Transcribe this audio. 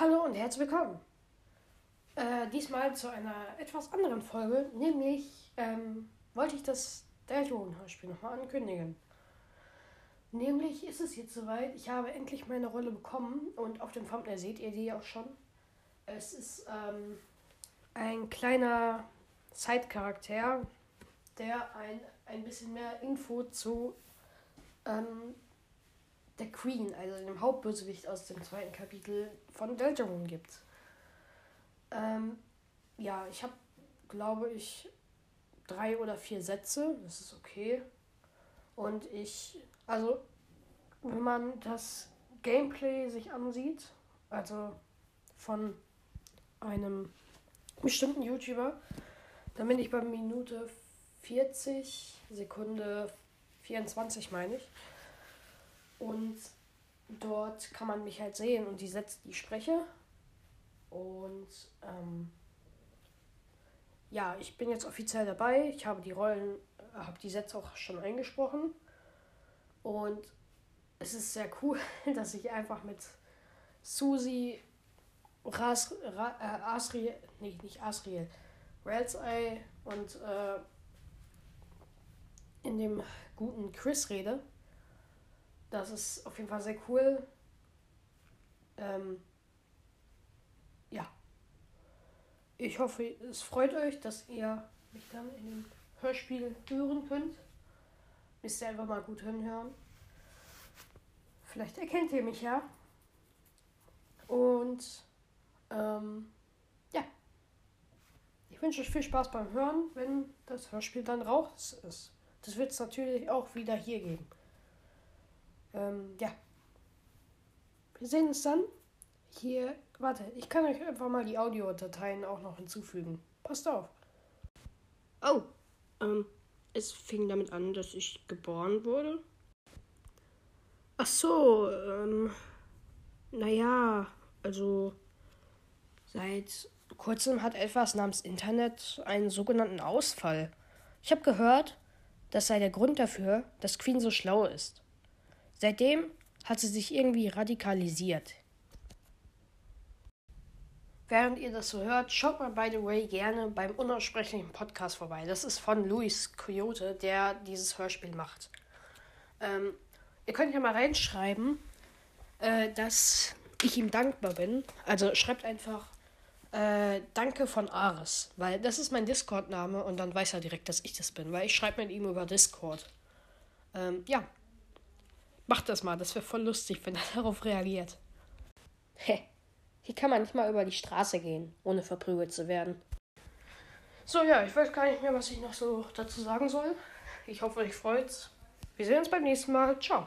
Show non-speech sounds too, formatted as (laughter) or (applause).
Hallo und herzlich willkommen. Äh, diesmal zu einer etwas anderen Folge, nämlich ähm, wollte ich das Delton-Hörspiel nochmal ankündigen. Nämlich ist es jetzt soweit, ich habe endlich meine Rolle bekommen und auf dem Thumbnail seht ihr die auch schon. Es ist ähm, ein kleiner Side-Charakter, der ein, ein bisschen mehr Info zu ähm, der Queen, also dem Hauptbösewicht aus dem zweiten Kapitel von Deltarune gibt. Ähm, ja, ich habe, glaube ich, drei oder vier Sätze. Das ist okay. Und ich, also, wenn man das Gameplay sich ansieht, also von einem bestimmten YouTuber, dann bin ich bei Minute 40, Sekunde 24, meine ich. Und dort kann man mich halt sehen und die Sätze, die ich spreche. Und ähm, ja, ich bin jetzt offiziell dabei. Ich habe die Rollen, äh, habe die Sätze auch schon eingesprochen. Und es ist sehr cool, (laughs) dass ich einfach mit Susi Ras, Ra, äh, Asriel, nee, nicht Asriel, Ralsei und äh, in dem guten Chris rede. Das ist auf jeden Fall sehr cool. Ähm, ja. Ich hoffe, es freut euch, dass ihr mich dann in dem Hörspiel hören könnt. Müsst ihr einfach mal gut hinhören. Vielleicht erkennt ihr mich ja. Und ähm, ja. Ich wünsche euch viel Spaß beim Hören, wenn das Hörspiel dann raus ist. Das wird es natürlich auch wieder hier geben. Ähm, ja. Wir sehen uns dann. Hier, warte, ich kann euch einfach mal die Audiodateien auch noch hinzufügen. Passt auf. Oh, ähm, es fing damit an, dass ich geboren wurde. Ach so, ähm, naja, also seit kurzem hat etwas namens Internet einen sogenannten Ausfall. Ich habe gehört, das sei der Grund dafür, dass Queen so schlau ist. Seitdem hat sie sich irgendwie radikalisiert. Während ihr das so hört, schaut mal by the way gerne beim unaussprechlichen Podcast vorbei. Das ist von Luis Coyote, der dieses Hörspiel macht. Ähm, ihr könnt ja mal reinschreiben, äh, dass ich ihm dankbar bin. Also schreibt einfach äh, Danke von Ares, weil das ist mein Discord-Name und dann weiß er direkt, dass ich das bin, weil ich schreibe mit ihm über Discord. Ähm, ja, Mach das mal, das wäre voll lustig, wenn er (laughs) darauf reagiert. Hä, hier kann man nicht mal über die Straße gehen, ohne verprügelt zu werden. So, ja, ich weiß gar nicht mehr, was ich noch so dazu sagen soll. Ich hoffe, euch freut's. Wir sehen uns beim nächsten Mal. Ciao.